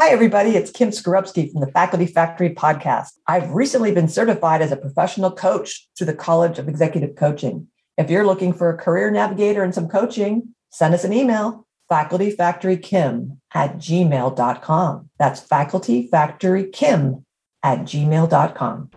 Hi, everybody. It's Kim Skarupski from the Faculty Factory podcast. I've recently been certified as a professional coach through the College of Executive Coaching. If you're looking for a career navigator and some coaching, send us an email, facultyfactorykim at gmail.com. That's facultyfactorykim at gmail.com.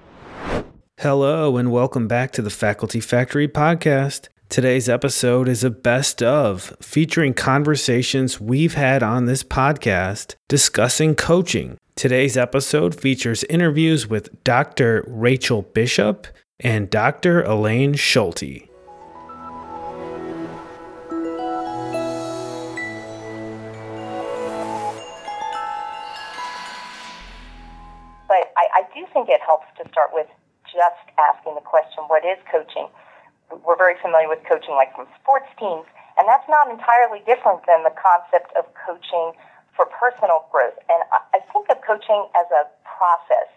Hello, and welcome back to the Faculty Factory podcast. Today's episode is a best of featuring conversations we've had on this podcast discussing coaching. Today's episode features interviews with Dr. Rachel Bishop and Dr. Elaine Schulte. But I, I do think it helps to start with just asking the question, what is coaching? We're very familiar with coaching like from sports teams, and that's not entirely different than the concept of coaching for personal growth. And I think of coaching as a process,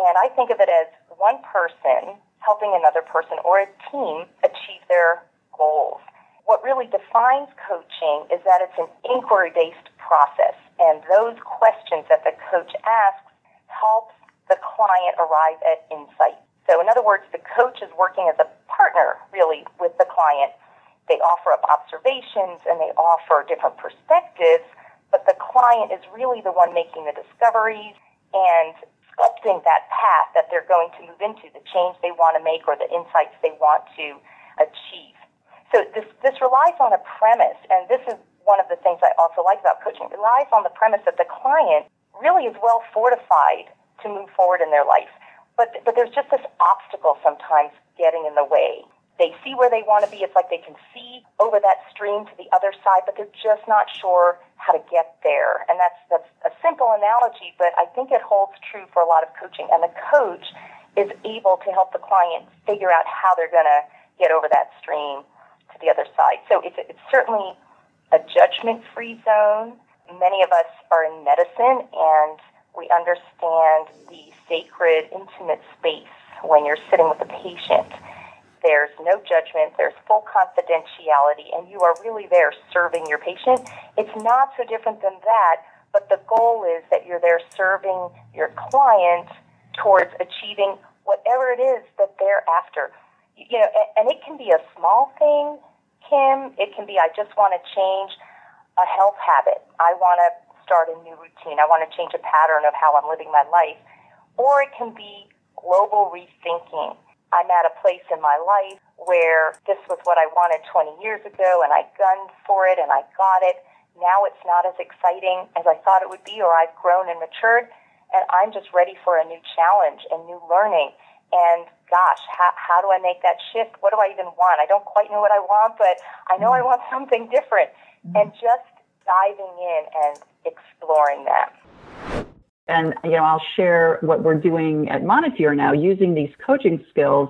and I think of it as one person helping another person or a team achieve their goals. What really defines coaching is that it's an inquiry based process, and those questions that the coach asks helps the client arrive at insight. So, in other words, the coach is working as a partner, really, with the client. They offer up observations and they offer different perspectives, but the client is really the one making the discoveries and sculpting that path that they're going to move into, the change they want to make or the insights they want to achieve. So, this, this relies on a premise, and this is one of the things I also like about coaching. It relies on the premise that the client really is well fortified to move forward in their life but but there's just this obstacle sometimes getting in the way. They see where they want to be. It's like they can see over that stream to the other side, but they're just not sure how to get there. And that's that's a simple analogy, but I think it holds true for a lot of coaching. And the coach is able to help the client figure out how they're going to get over that stream to the other side. So it's it's certainly a judgment-free zone. Many of us are in medicine and we understand the sacred, intimate space when you're sitting with a patient. There's no judgment, there's full confidentiality, and you are really there serving your patient. It's not so different than that, but the goal is that you're there serving your client towards achieving whatever it is that they're after. You know, and it can be a small thing, Kim. It can be I just want to change a health habit. I want to start a new routine. I want to change a pattern of how I'm living my life. Or it can be global rethinking. I'm at a place in my life where this was what I wanted 20 years ago and I gunned for it and I got it. Now it's not as exciting as I thought it would be, or I've grown and matured, and I'm just ready for a new challenge and new learning. And gosh, how, how do I make that shift? What do I even want? I don't quite know what I want, but I know I mm. want something different. And just diving in and exploring that. And you know, I'll share what we're doing at Montefiore now using these coaching skills.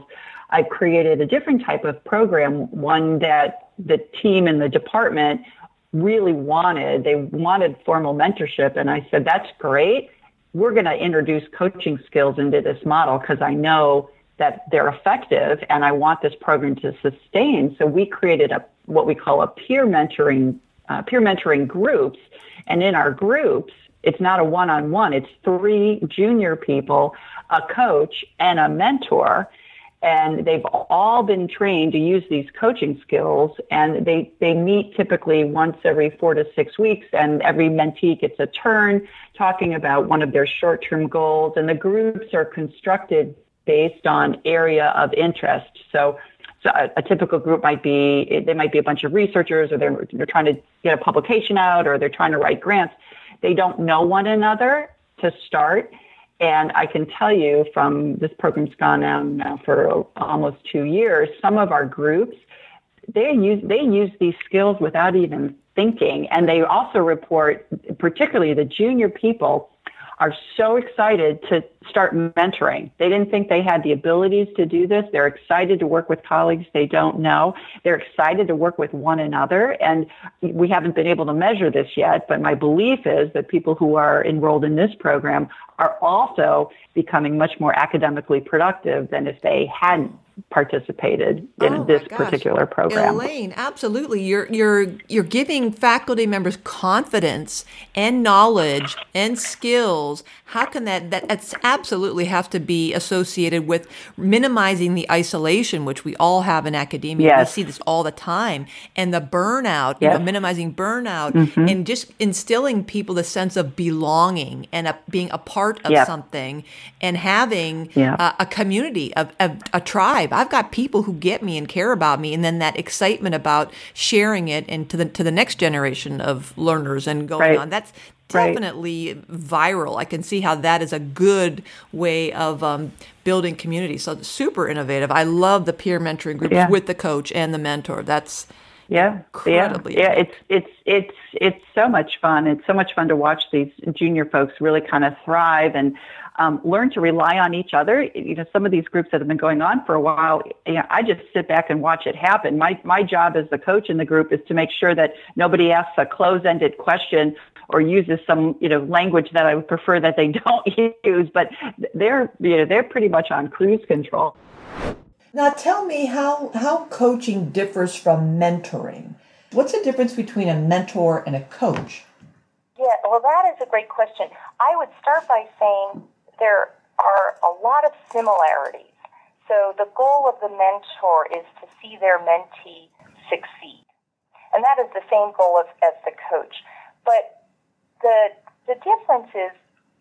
I created a different type of program, one that the team in the department really wanted. They wanted formal mentorship, and I said, "That's great. We're going to introduce coaching skills into this model because I know that they're effective, and I want this program to sustain." So we created a what we call a peer mentoring uh, peer mentoring groups. And in our groups, it's not a one on one, it's three junior people, a coach, and a mentor. And they've all been trained to use these coaching skills. And they, they meet typically once every four to six weeks. And every mentee gets a turn talking about one of their short term goals. And the groups are constructed based on area of interest. So a, a, typical group might be they might be a bunch of researchers, or they're they're trying to get a publication out, or they're trying to write grants. They don't know one another to start. And I can tell you from this program's gone on now for almost two years, some of our groups, they use, they use these skills without even thinking. And they also report, particularly the junior people, are so excited to start mentoring. They didn't think they had the abilities to do this. They're excited to work with colleagues they don't know. They're excited to work with one another. And we haven't been able to measure this yet, but my belief is that people who are enrolled in this program are also becoming much more academically productive than if they hadn't participated in Oh, this gosh. particular program. Elaine, absolutely. You're you're you're giving faculty members confidence and knowledge and skills. How can that that that's absolutely have to be associated with minimizing the isolation which we all have in academia. Yes. We see this all the time. And the burnout, you know, minimizing burnout Mm-hmm. and just instilling people the sense of belonging and a, being a part of Yep. something and having Yep. a, a community, a, a, a tribe. I've got people who get me and care about me, and then that excitement about sharing it and to the to the next generation of learners and going Right. on. That's Right. definitely viral. I can see how that is a good way of um, building community. So super innovative. I love the peer mentoring groups Yeah. with the coach and the mentor. That's Yeah, Incredibly yeah, yeah. It's it's it's it's so much fun. It's so much fun to watch these junior folks really kind of thrive and um, learn to rely on each other. You know, some of these groups that have been going on for a while, you know, I just sit back and watch it happen. My my job as the coach in the group is to make sure that nobody asks a close-ended question or uses some you know language that I would prefer that they don't use. But they're you know they're pretty much on cruise control. Now tell me how, how coaching differs from mentoring. What's the difference between a mentor and a coach? Yeah, well, that is a great question. I would start by saying there are a lot of similarities. So the goal of the mentor is to see their mentee succeed. And that is the same goal as, as the coach. But the, the difference is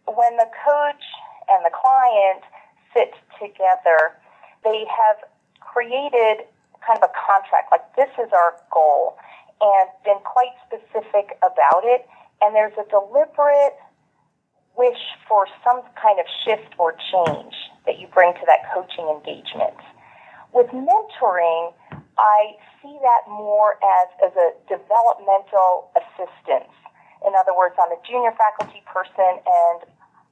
when the coach and the client sit together, they have created kind of a contract, like this is our goal, and been quite specific about it. And there's a deliberate wish for some kind of shift or change that you bring to that coaching engagement. With mentoring, I see that more as, as a developmental assistance. In other words, I'm a junior faculty person and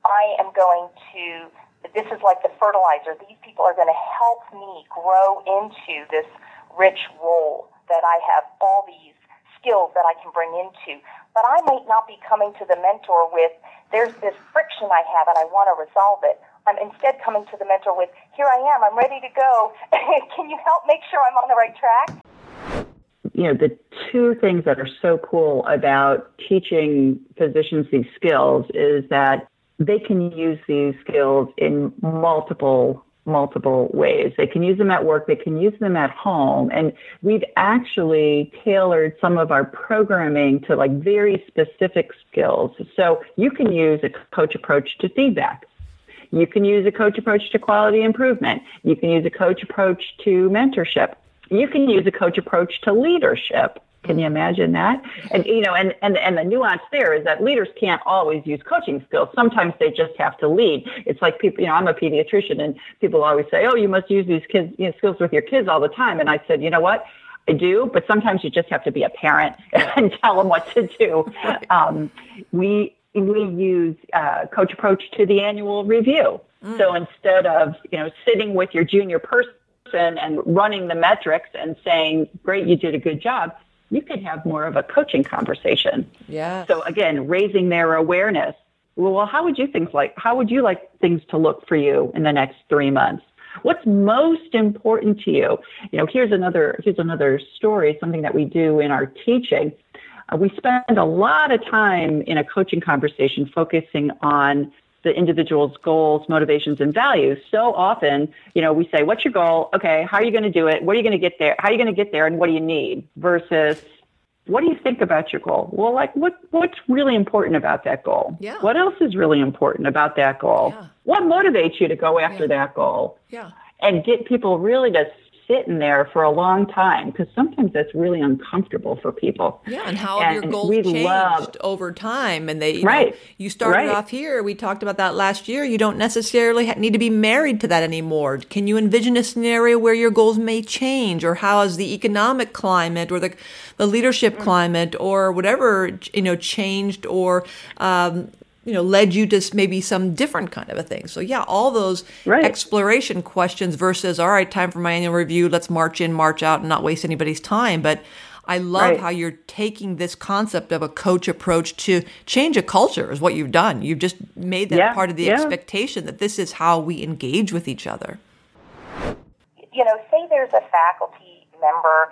I am going to, this is like the fertilizer. These people are going to help me grow into this rich role that I have all these skills that I can bring into. But I might not be coming to the mentor with, there's this friction I have and I want to resolve it. I'm instead coming to the mentor with, here I am, I'm ready to go. can you help make sure I'm on the right track? you know, the two things that are so cool about teaching physicians these skills is that they can use these skills in multiple multiple ways. They can use them at work, they can use them at home. And we've actually tailored some of our programming to like very specific skills. So you can use a coach approach to feedback. You can use a coach approach to quality improvement. You can use a coach approach to mentorship. You can use a coach approach to leadership. Can you imagine that? And you know, and, and and the nuance there is that leaders can't always use coaching skills. Sometimes they just have to lead. It's like people, you know, I'm a pediatrician and people always say, "Oh, you must use these kids, you know, skills with your kids all the time." And I said, "You know what? I do, but sometimes you just have to be a parent and tell them what to do." Um, we we use uh, coach approach to the annual review. So instead of you know sitting with your junior person and running the metrics and saying, "Great, you did a good job," you could have more of a coaching conversation. yeah. So again, raising their awareness. Well, how would you think like how would you like things to look for you in the next three months? What's most important to you? You know, here's another here's another story, something that we do in our teaching. Uh, we spend a lot of time in a coaching conversation focusing on the individual's goals, motivations, and values. So often, you know, we say, "What's your goal? Okay, how are you going to do it? What are you going to get there? How are you going to get there? And what do you need?" Versus, "What do you think about your goal?" Well, like, what what's really important about that goal? Yeah. What else is really important about that goal? Yeah. What motivates you to go after Yeah. that goal? Yeah. And get people really to sit in there for a long time because sometimes that's really uncomfortable for people. Yeah, and how have your goals changed love- over time? And they, you Right. know, you started Right. off here. We talked about that last year. You don't necessarily need to be married to that anymore. Can you envision a scenario where your goals may change, or how has the economic climate, or the the leadership Mm. climate, or whatever you know changed, or um, you know led you to maybe some different kind of a thing? So yeah, all those Right. exploration questions versus all right, time for my annual review. Let's march in, march out, and not waste anybody's time, but. I love Right. how you're taking this concept of a coach approach to change a culture is what you've done. You've just made that Yeah, part of the yeah. expectation that this is how we engage with each other. you know, say there's a faculty member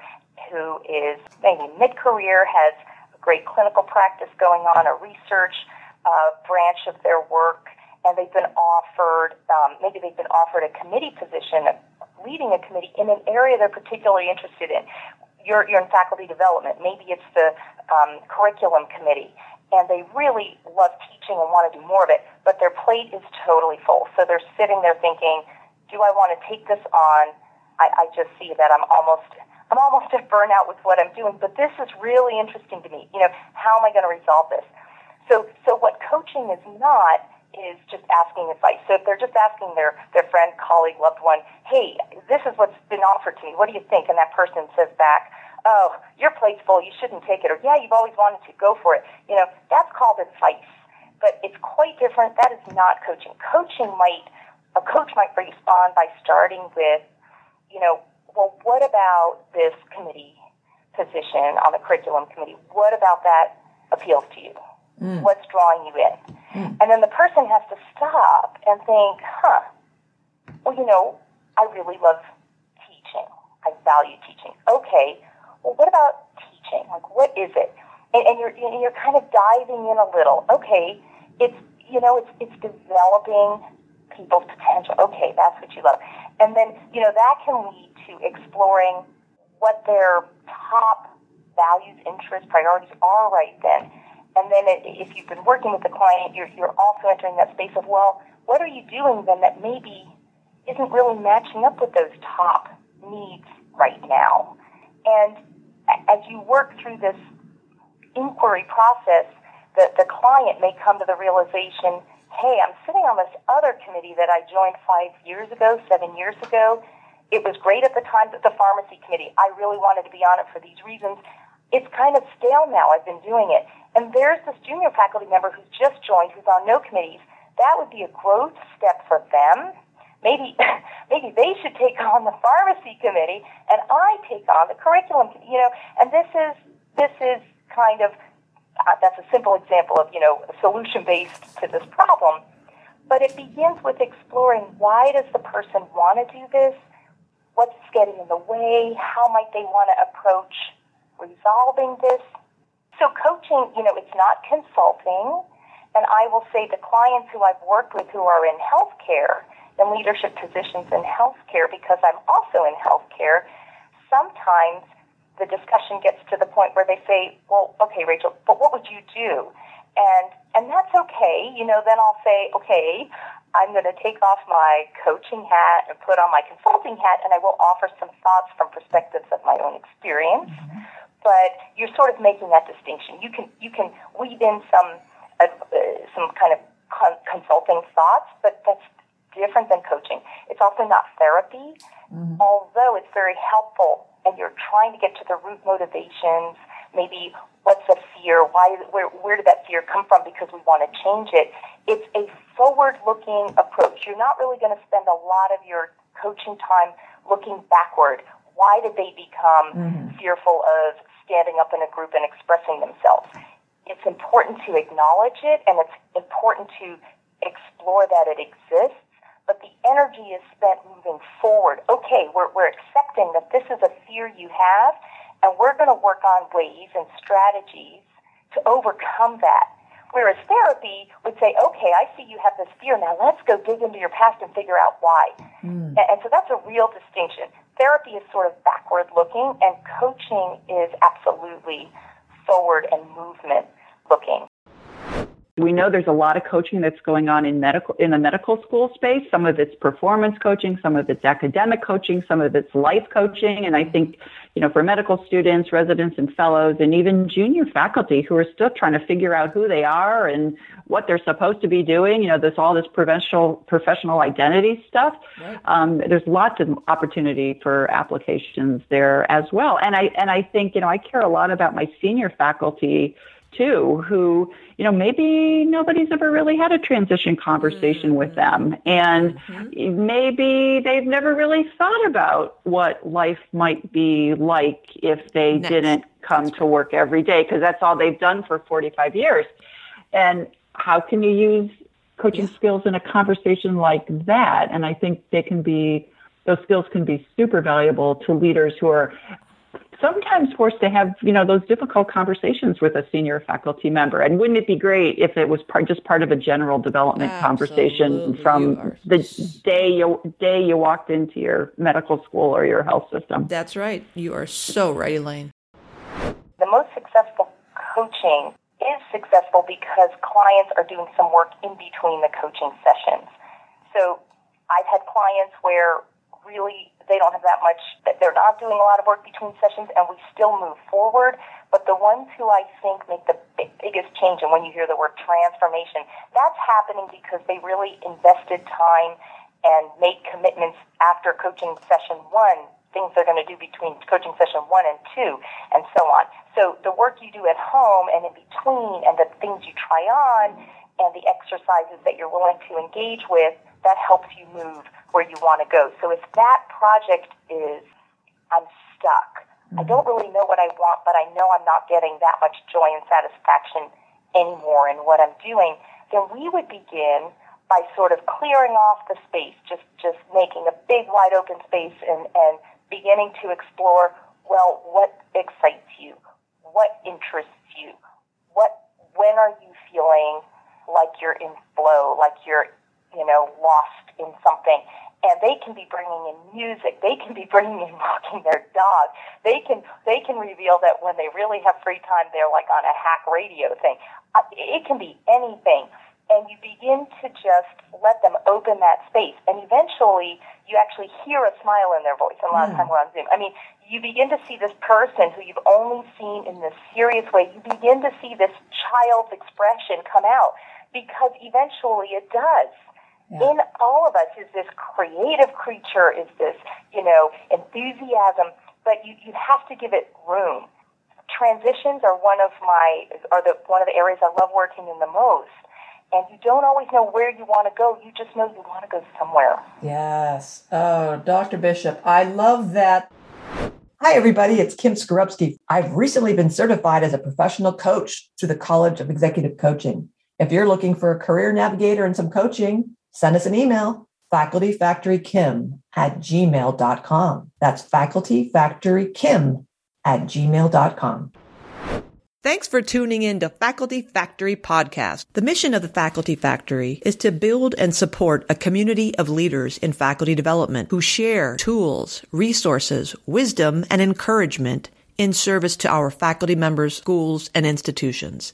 who is maybe mid-career, has a great clinical practice going on, a research uh, branch of their work, and they've been offered, um, maybe they've been offered a committee position, leading a committee in an area they're particularly interested in. You're, you're in faculty development. Maybe it's the um, curriculum committee and they really love teaching and want to do more of it, but their plate is totally full. So they're sitting there thinking, do I want to take this on? I, I just see that I'm almost I'm almost at burnout with what I'm doing, but this is really interesting to me. You know, how am I going to resolve this? So so what coaching is not is just asking advice. So if they're just asking their, their friend, colleague, loved one, hey, this is what's been offered to me. What do you think? And that person says back, oh, your plate's full, you shouldn't take it, or yeah, you've always wanted to, go for it. You know, that's called advice. But it's quite different. That is not coaching. Coaching might, a coach might respond by starting with, you know, well, what about this committee position on the curriculum committee? What about that appeals to you? Mm. What's drawing you in? Mm. And then the person has to stop and think, huh, well, you know, I really love teaching. I value teaching. Okay, well, what about teaching? Like, what is it? And, and you're and you're kind of diving in a little. Okay, it's you know it's it's developing people's potential. Okay, that's what you love. And then you know that can lead to exploring what their top values, interests, priorities are right then. And then it, if you've been working with the client, you're, you're also entering that space of, well, what are you doing then that maybe isn't really matching up with those top needs right now? And as you work through this inquiry process, the, the client may come to the realization, hey, I'm sitting on this other committee that I joined five years ago, seven years ago. It was great at the time that the pharmacy committee. I really wanted to be on it for these reasons. It's kind of stale now. I've been doing it. And there's this junior faculty member who's just joined, who's on no committees. That would be a growth step for them maybe maybe they should take on the pharmacy committee and I take on the curriculum you know and this is this is kind of uh, that's a simple example of you know a solution based to this problem but it begins with exploring why does the person want to do this what's getting in the way how might they want to approach resolving this so coaching you know it's not consulting and I will say to clients who I've worked with who are in healthcare in leadership positions in healthcare because I'm also in healthcare, sometimes the discussion gets to the point where they say, "Well, okay, Rachel, but what would you do?" And and that's okay. You know, then I'll say, "Okay, I'm going to take off my coaching hat and put on my consulting hat, and I will offer some thoughts from perspectives of my own experience." Mm-hmm. But you're sort of making that distinction. You can you can weave in some uh, some kind of con- consulting thoughts, but that's different than coaching. It's also not therapy, mm-hmm. although it's very helpful and you're trying to get to the root motivations, maybe what's the fear, why, where, where did that fear come from because we want to change it. It's a forward-looking approach. You're not really going to spend a lot of your coaching time looking backward. Why did they become mm-hmm. fearful of standing up in a group and expressing themselves? It's important to acknowledge it and it's important to explore that it exists but the energy is spent moving forward. Okay, we're, we're accepting that this is a fear you have, and we're going to work on ways and strategies to overcome that. Whereas therapy would say, okay, I see you have this fear. Now let's go dig into your past and figure out why. Mm. And, and so that's a real distinction. Therapy is sort of backward looking, and coaching is absolutely forward and movement looking. We know there's a lot of coaching that's going on in medical in the medical school space. Some of it's performance coaching, some of it's academic coaching, some of it's life coaching. And I think, you know, for medical students, residents and fellows, and even junior faculty who are still trying to figure out who they are and what they're supposed to be doing, you know, there's all this professional professional identity stuff. Right. Um, there's lots of opportunity for applications there as well. And I and I think, you know, I care a lot about my senior faculty too, who, you know, maybe nobody's ever really had a transition conversation mm-hmm. with them. And mm-hmm. maybe they've never really thought about what life might be like if they Next. didn't come to work every day, because that's all they've done for 45 years. And how can you use coaching yeah. skills in a conversation like that? And I think they can be those skills can be super valuable to leaders who are sometimes forced to have you know those difficult conversations with a senior faculty member. And wouldn't it be great if it was part, just part of a general development Absolutely. conversation from the day you day you walked into your medical school or your health system? That's right. You are so right elaine. The most successful coaching is successful because clients are doing some work in between the coaching sessions. So i've had clients where really they don't have that much, they're not doing a lot of work between sessions and we still move forward. But the ones who I think make the biggest change, and when you hear the word transformation, that's happening because they really invested time and made commitments after coaching session one, things they're going to do between coaching session one and two, and so on. So the work you do at home and in between, and the things you try on, and the exercises that you're willing to engage with, that helps you move where you want to go. So if that project is, I'm stuck. I don't really know what I want, but I know I'm not getting that much joy and satisfaction anymore in what I'm doing, then we would begin by sort of clearing off the space, just, just making a big wide open space and, and beginning to explore, well, what excites you? What interests you? What, when are you feeling like you're in flow, like you're, you know, lost in something? and they can be bringing in music. They can be bringing in walking their dog. They can they can reveal that when they really have free time, they're like on a ham radio thing. Uh, it can be anything, and you begin to just let them open that space, and eventually you actually hear a smile in their voice. And a lot of time we're on Zoom. I mean, you begin to see this person who you've only seen in this serious way. You begin to see this child's expression come out because eventually it does yeah. in all of us is this creative creature, is this, you know, enthusiasm, but you, you have to give it room. Transitions are one of my, are the, one of the areas I love working in the most. And you don't always know where you want to go. You just know you want to go somewhere. Yes. Oh, Dr. Bishop, I love that. Hi, everybody. It's Kim Skarupski. I've recently been certified as a professional coach through the College of Executive Coaching. If you're looking for a career navigator and some coaching, send us an email facultyfactorykim at gmail.com. That's facultyfactorykim at gmail.com. Thanks for tuning in to Faculty Factory Podcast. The mission of the Faculty Factory is to build and support a community of leaders in faculty development who share tools, resources, wisdom, and encouragement in service to our faculty members, schools, and institutions.